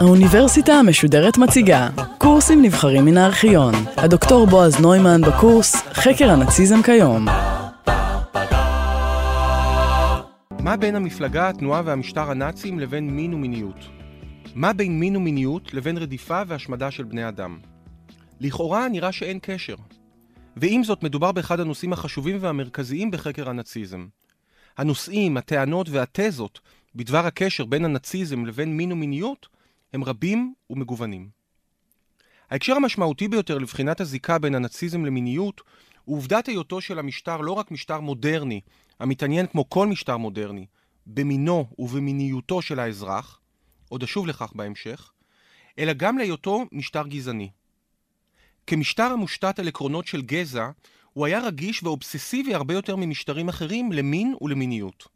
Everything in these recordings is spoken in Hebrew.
האוניברסיטה המשודרת מציגה קורסים נבחרים מן הארכיון. הדוקטור בועז נוימן בקורס חקר הנאציזם כיום. מה בין המפלגה, התנועה והמשטר הנאצים לבין מין ומיניות? מה בין מין ומיניות לבין רדיפה והשמדה של בני אדם? לכאורה נראה שאין קשר. ועם זאת מדובר באחד הנושאים החשובים והמרכזיים בחקר הנאציזם. הנושאים, הטענות והתזות בדבר הקשר בין הנאציזם לבין מין ומיניות הם רבים ומגוונים. ההקשר המשמעותי ביותר לבחינת הזיקה בין הנאציזם למיניות הוא עובדת היותו של המשטר לא רק משטר מודרני, המתעניין כמו כל משטר מודרני, במינו ובמיניותו של האזרח, עוד אשוב לכך בהמשך, אלא גם להיותו משטר גזעני. כמשטר המושתת על עקרונות של גזע, הוא היה רגיש ואובססיבי הרבה יותר ממשטרים אחרים למין ולמיניות.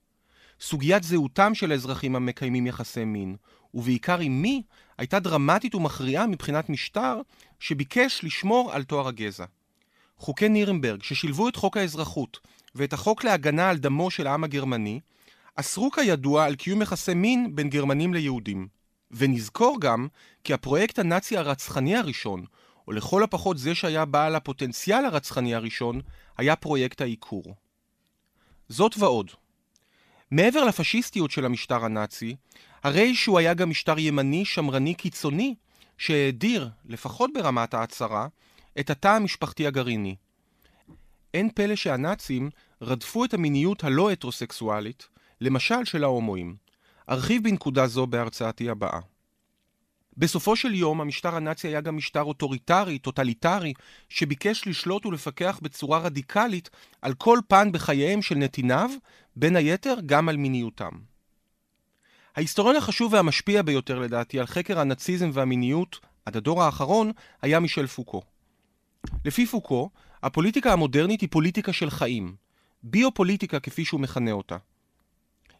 סוגיית זהותם של האזרחים המקיימים יחסי מין, ובעיקר עם מי, הייתה דרמטית ומכריעה מבחינת משטר שביקש לשמור על תואר הגזע. חוקי נירנברג, ששילבו את חוק האזרחות ואת החוק להגנה על דמו של העם הגרמני, אסרו כידוע על קיום יחסי מין בין גרמנים ליהודים. ונזכור גם כי הפרויקט הנאצי הרצחני הראשון, או לכל הפחות זה שהיה בעל הפוטנציאל הרצחני הראשון, היה פרויקט העיקור. זאת ועוד. מעבר לפשיסטיות של המשטר הנאצי, הרי שהוא היה גם משטר ימני שמרני קיצוני, שהאדיר, לפחות ברמת ההצהרה, את התא המשפחתי הגרעיני. אין פלא שהנאצים רדפו את המיניות הלא הטרוסקסואלית, למשל של ההומואים. ארחיב בנקודה זו בהרצאתי הבאה. בסופו של יום המשטר הנאצי היה גם משטר אוטוריטרי, טוטליטרי, שביקש לשלוט ולפקח בצורה רדיקלית על כל פן בחייהם של נתיניו, בין היתר גם על מיניותם. ההיסטוריון החשוב והמשפיע ביותר לדעתי על חקר הנאציזם והמיניות, עד הדור האחרון, היה מישל פוקו. לפי פוקו, הפוליטיקה המודרנית היא פוליטיקה של חיים, ביופוליטיקה כפי שהוא מכנה אותה.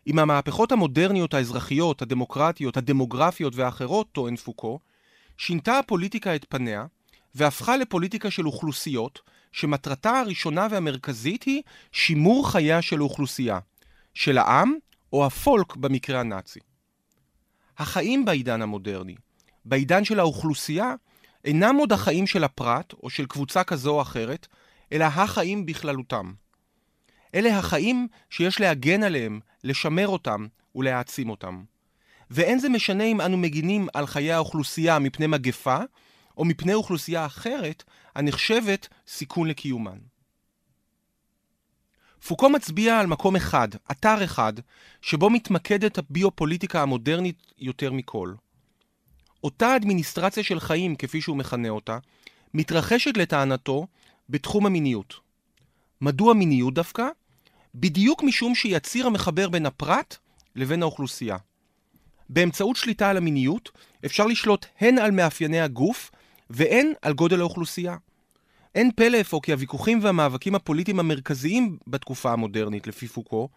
עם המהפכות המודרניות האזרחיות, הדמוקרטיות, הדמוגרפיות והאחרות, טוען פוקו, שינתה הפוליטיקה את פניה והפכה לפוליטיקה של אוכלוסיות, שמטרתה הראשונה והמרכזית היא שימור חייה של האוכלוסייה, של העם או הפולק במקרה הנאצי. החיים בעידן המודרני, בעידן של האוכלוסייה, אינם עוד החיים של הפרט או של קבוצה כזו או אחרת, אלא החיים בכללותם. אלה החיים שיש להגן עליהם, לשמר אותם ולהעצים אותם. ואין זה משנה אם אנו מגינים על חיי האוכלוסייה מפני מגפה, או מפני אוכלוסייה אחרת הנחשבת סיכון לקיומן. פוקו מצביע על מקום אחד, אתר אחד, שבו מתמקדת הביופוליטיקה המודרנית יותר מכל. אותה אדמיניסטרציה של חיים, כפי שהוא מכנה אותה, מתרחשת לטענתו בתחום המיניות. מדוע מיניות דווקא? בדיוק משום שהיא הציר המחבר בין הפרט לבין האוכלוסייה. באמצעות שליטה על המיניות אפשר לשלוט הן על מאפייני הגוף והן על גודל האוכלוסייה. אין פלא אפוא כי הוויכוחים והמאבקים הפוליטיים המרכזיים בתקופה המודרנית, לפי פוקו,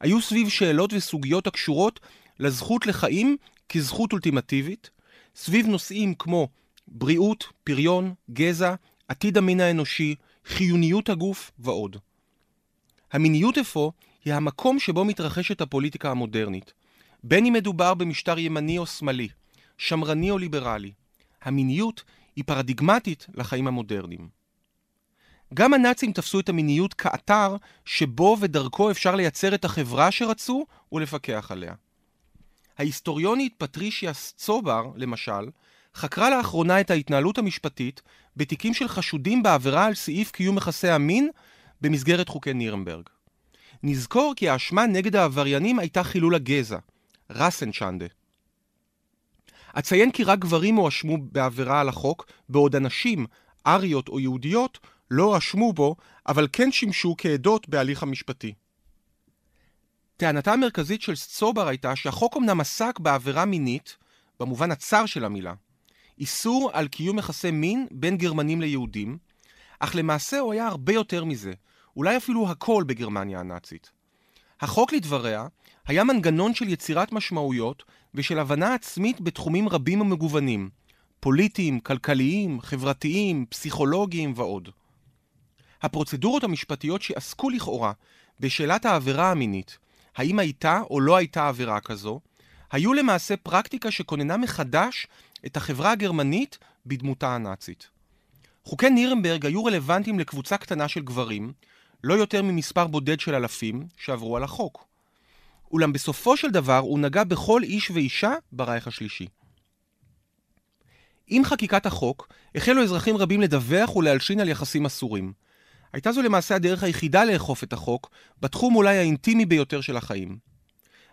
היו סביב שאלות וסוגיות הקשורות לזכות לחיים כזכות אולטימטיבית, סביב נושאים כמו בריאות, פריון, גזע, עתיד המין האנושי, חיוניות הגוף ועוד. המיניות אפוא היא המקום שבו מתרחשת הפוליטיקה המודרנית. בין אם מדובר במשטר ימני או שמאלי, שמרני או ליברלי. המיניות היא פרדיגמטית לחיים המודרניים. גם הנאצים תפסו את המיניות כאתר שבו ודרכו אפשר לייצר את החברה שרצו ולפקח עליה. ההיסטוריונית פטרישיה צובר, למשל, חקרה לאחרונה את ההתנהלות המשפטית בתיקים של חשודים בעבירה על סעיף קיום יחסי המין במסגרת חוקי נירנברג. נזכור כי האשמה נגד העבריינים הייתה חילול הגזע, ראסנצ'נדה. אציין כי רק גברים הואשמו בעבירה על החוק, בעוד הנשים, אריות או יהודיות, לא הואשמו בו, אבל כן שימשו כעדות בהליך המשפטי. טענתה המרכזית של סצובר הייתה שהחוק אמנם עסק בעבירה מינית, במובן הצר של המילה, איסור על קיום יחסי מין בין גרמנים ליהודים, אך למעשה הוא היה הרבה יותר מזה, אולי אפילו הכל בגרמניה הנאצית. החוק לדבריה היה מנגנון של יצירת משמעויות ושל הבנה עצמית בתחומים רבים ומגוונים, פוליטיים, כלכליים, חברתיים, פסיכולוגיים ועוד. הפרוצדורות המשפטיות שעסקו לכאורה בשאלת העבירה המינית, האם הייתה או לא הייתה עבירה כזו, היו למעשה פרקטיקה שכוננה מחדש את החברה הגרמנית בדמותה הנאצית. חוקי נירנברג היו רלוונטיים לקבוצה קטנה של גברים, לא יותר ממספר בודד של אלפים, שעברו על החוק. אולם בסופו של דבר הוא נגע בכל איש ואישה ברייך השלישי. עם חקיקת החוק, החלו אזרחים רבים לדווח ולהלשין על יחסים אסורים. הייתה זו למעשה הדרך היחידה לאכוף את החוק, בתחום אולי האינטימי ביותר של החיים.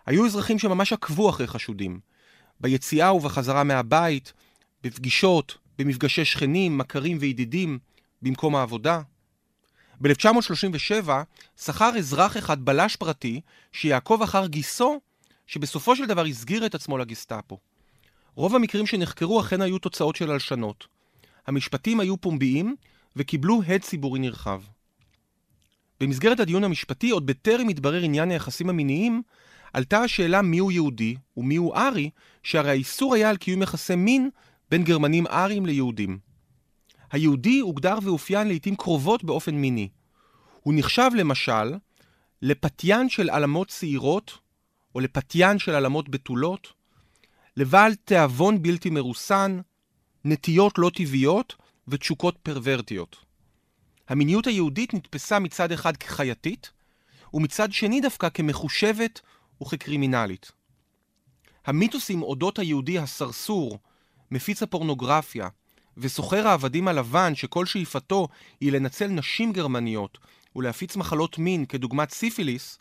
היו אזרחים שממש עקבו אחרי חשודים. ביציאה ובחזרה מהבית, בפגישות, במפגשי שכנים, מכרים וידידים, במקום העבודה. ב-1937 שכר אזרח אחד בלש פרטי שיעקוב אחר גיסו, שבסופו של דבר הסגיר את עצמו לגסטאפו. רוב המקרים שנחקרו אכן היו תוצאות של הלשנות. המשפטים היו פומביים וקיבלו הד ציבורי נרחב. במסגרת הדיון המשפטי, עוד בטרם התברר עניין היחסים המיניים, עלתה השאלה מיהו יהודי ומיהו ארי, שהרי האיסור היה על קיום יחסי מין בין גרמנים אריים ליהודים. היהודי הוגדר ואופיין לעיתים קרובות באופן מיני. הוא נחשב למשל לפתיין של עלמות צעירות, או לפתיין של עלמות בתולות, לבעל תיאבון בלתי מרוסן, נטיות לא טבעיות ותשוקות פרוורטיות. המיניות היהודית נתפסה מצד אחד כחייתית, ומצד שני דווקא כמחושבת וכקרימינלית. המיתוסים אודות היהודי הסרסור, מפיץ הפורנוגרפיה, וסוחר העבדים הלבן שכל שאיפתו היא לנצל נשים גרמניות ולהפיץ מחלות מין כדוגמת סיפיליס,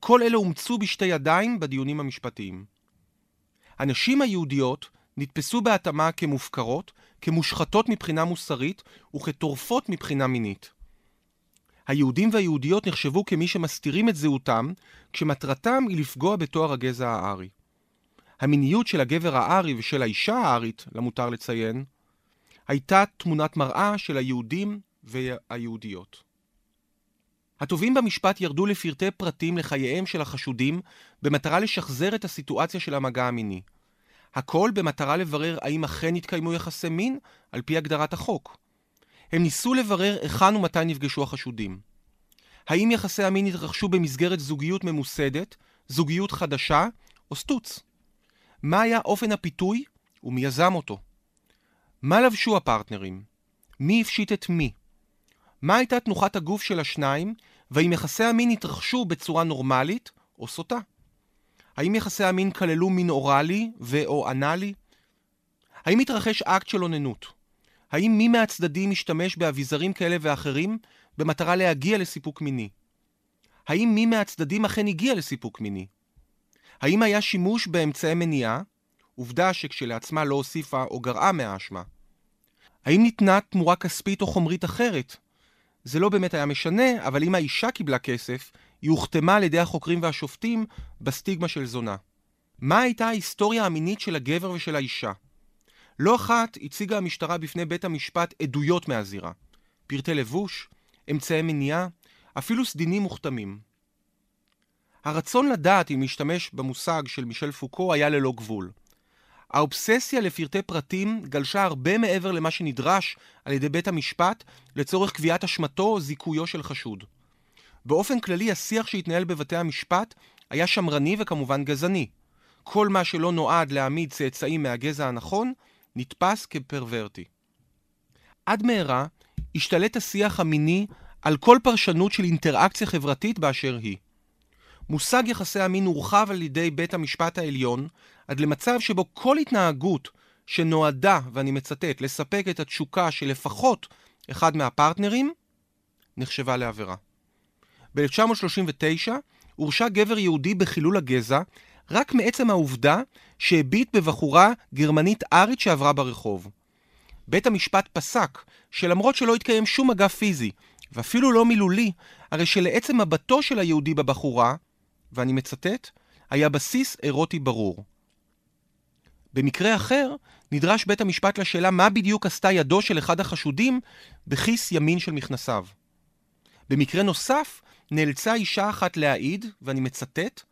כל אלה אומצו בשתי ידיים בדיונים המשפטיים. הנשים היהודיות נתפסו בהתאמה כמופקרות, כמושחתות מבחינה מוסרית וכטורפות מבחינה מינית. היהודים והיהודיות נחשבו כמי שמסתירים את זהותם, כשמטרתם היא לפגוע בתואר הגזע הארי. המיניות של הגבר הארי ושל האישה הארית, למותר לציין, הייתה תמונת מראה של היהודים והיהודיות. התובעים במשפט ירדו לפרטי פרטים לחייהם של החשודים במטרה לשחזר את הסיטואציה של המגע המיני. הכל במטרה לברר האם אכן התקיימו יחסי מין על פי הגדרת החוק. הם ניסו לברר היכן ומתי נפגשו החשודים. האם יחסי המין התרחשו במסגרת זוגיות ממוסדת, זוגיות חדשה או סטוץ? מה היה אופן הפיתוי ומי יזם אותו? מה לבשו הפרטנרים? מי הפשיט את מי? מה הייתה תנוחת הגוף של השניים, והאם יחסי המין התרחשו בצורה נורמלית או סוטה? האם יחסי המין כללו מין אוראלי ו/או אנאלי? האם התרחש אקט של אוננות? האם מי מהצדדים השתמש באביזרים כאלה ואחרים במטרה להגיע לסיפוק מיני? האם מי מהצדדים אכן הגיע לסיפוק מיני? האם היה שימוש באמצעי מניעה, עובדה שכשלעצמה לא הוסיפה או גרעה מהאשמה? האם ניתנה תמורה כספית או חומרית אחרת? זה לא באמת היה משנה, אבל אם האישה קיבלה כסף, היא הוחתמה על ידי החוקרים והשופטים בסטיגמה של זונה. מה הייתה ההיסטוריה המינית של הגבר ושל האישה? לא אחת הציגה המשטרה בפני בית המשפט עדויות מהזירה. פרטי לבוש, אמצעי מניעה, אפילו סדינים מוכתמים. הרצון לדעת, אם להשתמש במושג של מישל פוקו, היה ללא גבול. האובססיה לפרטי פרטים גלשה הרבה מעבר למה שנדרש על ידי בית המשפט לצורך קביעת אשמתו או זיכויו של חשוד. באופן כללי השיח שהתנהל בבתי המשפט היה שמרני וכמובן גזעני. כל מה שלא נועד להעמיד צאצאים מהגזע הנכון, נתפס כפרוורטי. עד מהרה השתלט השיח המיני על כל פרשנות של אינטראקציה חברתית באשר היא. מושג יחסי המין הורחב על ידי בית המשפט העליון עד למצב שבו כל התנהגות שנועדה, ואני מצטט, לספק את התשוקה של לפחות אחד מהפרטנרים, נחשבה לעבירה. ב-1939 הורשע גבר יהודי בחילול הגזע רק מעצם העובדה שהביט בבחורה גרמנית ארית שעברה ברחוב. בית המשפט פסק שלמרות שלא התקיים שום מגע פיזי, ואפילו לא מילולי, הרי שלעצם מבטו של היהודי בבחורה, ואני מצטט, היה בסיס אירוטי ברור. במקרה אחר, נדרש בית המשפט לשאלה מה בדיוק עשתה ידו של אחד החשודים בכיס ימין של מכנסיו. במקרה נוסף, נאלצה אישה אחת להעיד, ואני מצטט,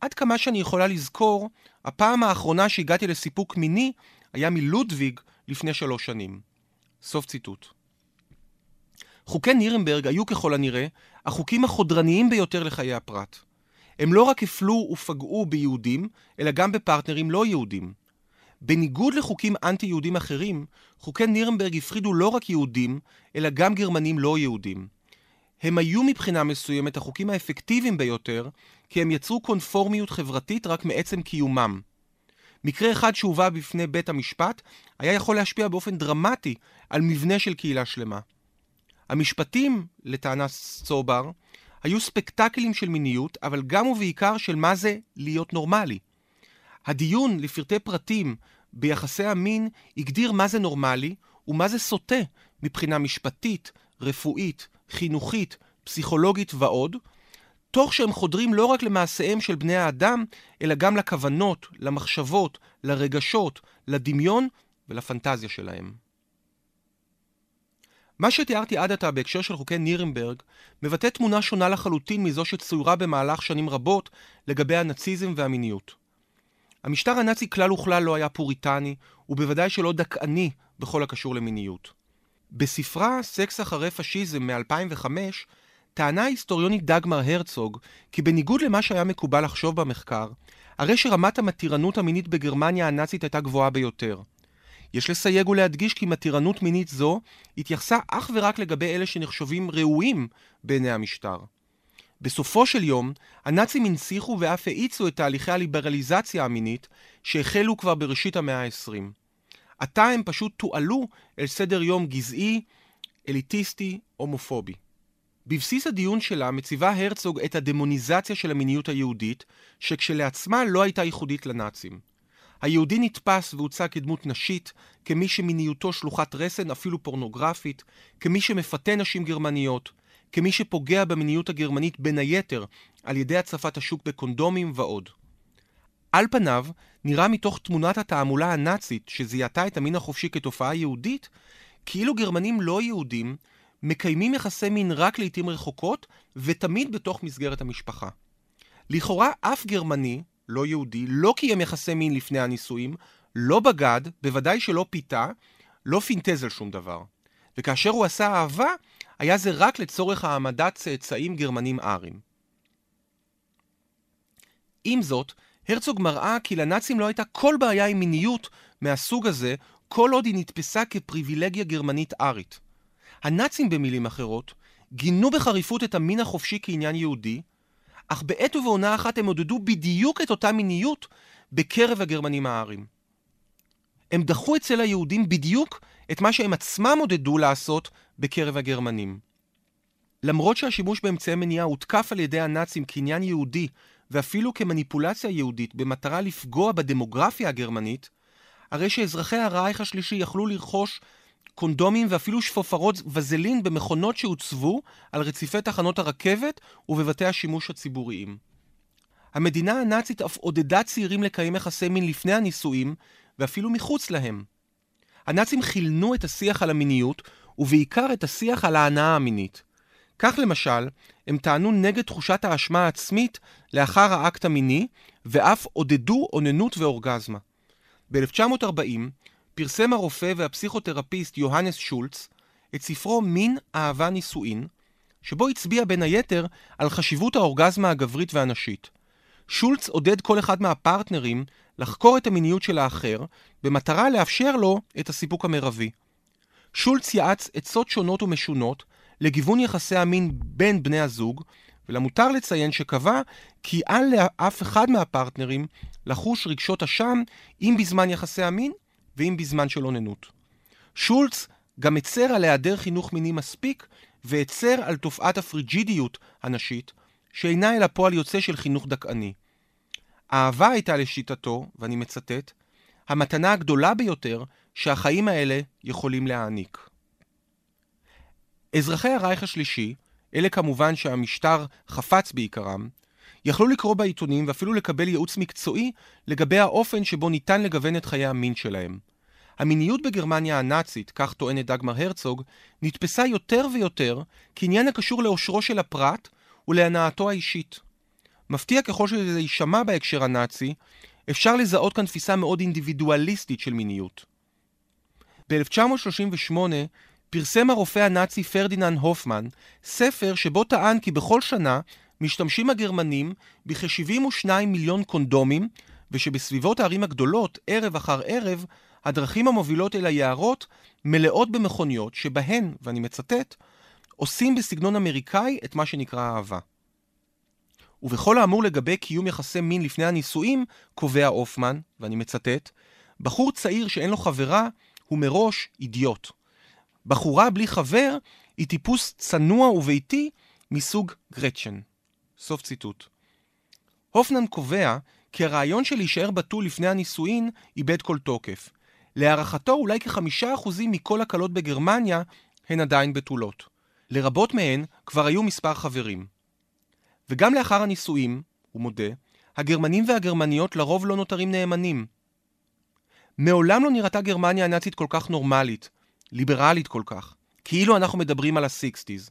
עד כמה שאני יכולה לזכור, הפעם האחרונה שהגעתי לסיפוק מיני היה מלודוויג לפני שלוש שנים. סוף ציטוט. חוקי נירנברג היו ככל הנראה החוקים החודרניים ביותר לחיי הפרט. הם לא רק הפלו ופגעו ביהודים, אלא גם בפרטנרים לא יהודים. בניגוד לחוקים אנטי-יהודים אחרים, חוקי נירנברג הפרידו לא רק יהודים, אלא גם גרמנים לא יהודים. הם היו מבחינה מסוימת החוקים האפקטיביים ביותר, כי הם יצרו קונפורמיות חברתית רק מעצם קיומם. מקרה אחד שהובא בפני בית המשפט היה יכול להשפיע באופן דרמטי על מבנה של קהילה שלמה. המשפטים, לטענה סובר, היו ספקטקלים של מיניות, אבל גם ובעיקר של מה זה להיות נורמלי. הדיון לפרטי פרטים ביחסי המין הגדיר מה זה נורמלי ומה זה סוטה מבחינה משפטית, רפואית, חינוכית, פסיכולוגית ועוד, תוך שהם חודרים לא רק למעשיהם של בני האדם, אלא גם לכוונות, למחשבות, לרגשות, לדמיון ולפנטזיה שלהם. מה שתיארתי עד עתה בהקשר של חוקי נירנברג, מבטא תמונה שונה לחלוטין מזו שצוירה במהלך שנים רבות לגבי הנאציזם והמיניות. המשטר הנאצי כלל וכלל לא היה פוריטני, ובוודאי שלא דכאני בכל הקשור למיניות. בספרה "סקס אחרי פשיזם" מ-2005, טענה ההיסטוריונית דגמר הרצוג כי בניגוד למה שהיה מקובל לחשוב במחקר, הרי שרמת המתירנות המינית בגרמניה הנאצית הייתה גבוהה ביותר. יש לסייג ולהדגיש כי מתירנות מינית זו התייחסה אך ורק לגבי אלה שנחשבים ראויים בעיני המשטר. בסופו של יום, הנאצים הנציחו ואף האיצו את תהליכי הליברליזציה המינית שהחלו כבר בראשית המאה ה-20. עתה הם פשוט תועלו אל סדר יום גזעי, אליטיסטי, הומופובי. בבסיס הדיון שלה מציבה הרצוג את הדמוניזציה של המיניות היהודית, שכשלעצמה לא הייתה ייחודית לנאצים. היהודי נתפס והוצג כדמות נשית, כמי שמיניותו שלוחת רסן, אפילו פורנוגרפית, כמי שמפתה נשים גרמניות, כמי שפוגע במיניות הגרמנית בין היתר על ידי הצפת השוק בקונדומים ועוד. על פניו, נראה מתוך תמונת התעמולה הנאצית שזיהתה את המין החופשי כתופעה יהודית, כאילו גרמנים לא יהודים מקיימים יחסי מין רק לעיתים רחוקות ותמיד בתוך מסגרת המשפחה. לכאורה אף גרמני, לא יהודי, לא קיים יחסי מין לפני הנישואים, לא בגד, בוודאי שלא פיתה, לא פינטז על שום דבר. וכאשר הוא עשה אהבה, היה זה רק לצורך העמדת צאצאים גרמנים ארים. עם זאת, הרצוג מראה כי לנאצים לא הייתה כל בעיה עם מיניות מהסוג הזה, כל עוד היא נתפסה כפריבילגיה גרמנית ארית. הנאצים במילים אחרות, גינו בחריפות את המין החופשי כעניין יהודי, אך בעת ובעונה אחת הם עודדו בדיוק את אותה מיניות בקרב הגרמנים הארים. הם דחו אצל היהודים בדיוק את מה שהם עצמם עודדו לעשות בקרב הגרמנים. למרות שהשימוש באמצעי מניעה הותקף על ידי הנאצים כעניין יהודי ואפילו כמניפולציה יהודית במטרה לפגוע בדמוגרפיה הגרמנית, הרי שאזרחי הרייך השלישי יכלו לרכוש קונדומים ואפילו שפופרות וזלין במכונות שהוצבו על רציפי תחנות הרכבת ובבתי השימוש הציבוריים. המדינה הנאצית אף עודדה צעירים לקיים יחסי מין לפני הנישואים ואפילו מחוץ להם. הנאצים חילנו את השיח על המיניות ובעיקר את השיח על ההנאה המינית. כך למשל, הם טענו נגד תחושת האשמה העצמית לאחר האקט המיני, ואף עודדו אוננות ואורגזמה. ב-1940 פרסם הרופא והפסיכותרפיסט יוהנס שולץ את ספרו מין, אהבה, נישואין, שבו הצביע בין היתר על חשיבות האורגזמה הגברית והנשית. שולץ עודד כל אחד מהפרטנרים לחקור את המיניות של האחר, במטרה לאפשר לו את הסיפוק המרבי. שולץ יעץ עצות שונות ומשונות לגיוון יחסי המין בין בני הזוג, ולמותר לציין שקבע כי אל לאף אחד מהפרטנרים לחוש רגשות אשם אם בזמן יחסי המין ואם בזמן של אוננות. שולץ גם הצר על היעדר חינוך מיני מספיק, והצר על תופעת הפריג'ידיות הנשית, שאינה אלא פועל יוצא של חינוך דכאני. אהבה הייתה לשיטתו, ואני מצטט, המתנה הגדולה ביותר שהחיים האלה יכולים להעניק. אזרחי הרייך השלישי, אלה כמובן שהמשטר חפץ בעיקרם, יכלו לקרוא בעיתונים ואפילו לקבל ייעוץ מקצועי לגבי האופן שבו ניתן לגוון את חיי המין שלהם. המיניות בגרמניה הנאצית, כך טוענת דגמר הרצוג, נתפסה יותר ויותר כעניין הקשור לאושרו של הפרט ולהנאתו האישית. מפתיע ככל שזה יישמע בהקשר הנאצי, אפשר לזהות כאן תפיסה מאוד אינדיבידואליסטית של מיניות. ב-1938 פרסם הרופא הנאצי פרדיננד הופמן ספר שבו טען כי בכל שנה משתמשים הגרמנים בכ-72 מיליון קונדומים, ושבסביבות הערים הגדולות, ערב אחר ערב, הדרכים המובילות אל היערות מלאות במכוניות שבהן, ואני מצטט, עושים בסגנון אמריקאי את מה שנקרא אהבה. ובכל האמור לגבי קיום יחסי מין לפני הנישואים, קובע הופמן, ואני מצטט, בחור צעיר שאין לו חברה הוא מראש אידיוט. בחורה בלי חבר היא טיפוס צנוע וביתי מסוג גרצ'ן. סוף ציטוט. הופנן קובע כי הרעיון של להישאר בתול לפני הנישואין איבד כל תוקף. להערכתו אולי כחמישה אחוזים מכל הקלות בגרמניה הן עדיין בתולות. לרבות מהן כבר היו מספר חברים. וגם לאחר הנישואים, הוא מודה, הגרמנים והגרמניות לרוב לא נותרים נאמנים. מעולם לא נראתה גרמניה הנאצית כל כך נורמלית, ליברלית כל כך, כאילו אנחנו מדברים על הסיקסטיז.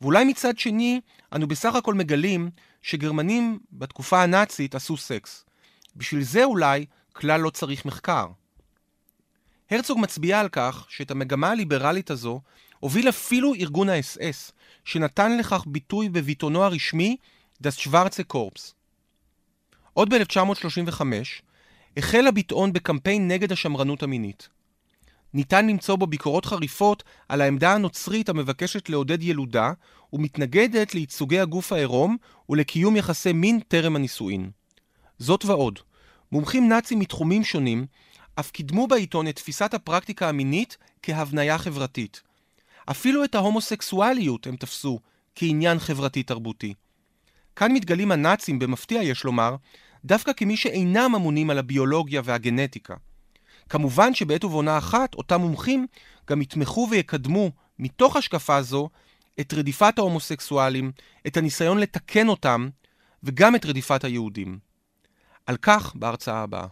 ואולי מצד שני, אנו בסך הכל מגלים שגרמנים בתקופה הנאצית עשו סקס. בשביל זה אולי כלל לא צריך מחקר. הרצוג מצביע על כך שאת המגמה הליברלית הזו הוביל אפילו ארגון האס-אס, שנתן לכך ביטוי בביטאונו הרשמי דס שוורצה קורפס. עוד ב-1935 החל הביטאון בקמפיין נגד השמרנות המינית. ניתן למצוא בו ביקורות חריפות על העמדה הנוצרית המבקשת לעודד ילודה ומתנגדת לייצוגי הגוף העירום ולקיום יחסי מין טרם הנישואין. זאת ועוד, מומחים נאצים מתחומים שונים אף קידמו בעיתון את תפיסת הפרקטיקה המינית כהבניה חברתית. אפילו את ההומוסקסואליות הם תפסו כעניין חברתי-תרבותי. כאן מתגלים הנאצים, במפתיע יש לומר, דווקא כמי שאינם אמונים על הביולוגיה והגנטיקה. כמובן שבעת ובעונה אחת, אותם מומחים גם יתמכו ויקדמו, מתוך השקפה זו, את רדיפת ההומוסקסואלים, את הניסיון לתקן אותם, וגם את רדיפת היהודים. על כך בהרצאה הבאה.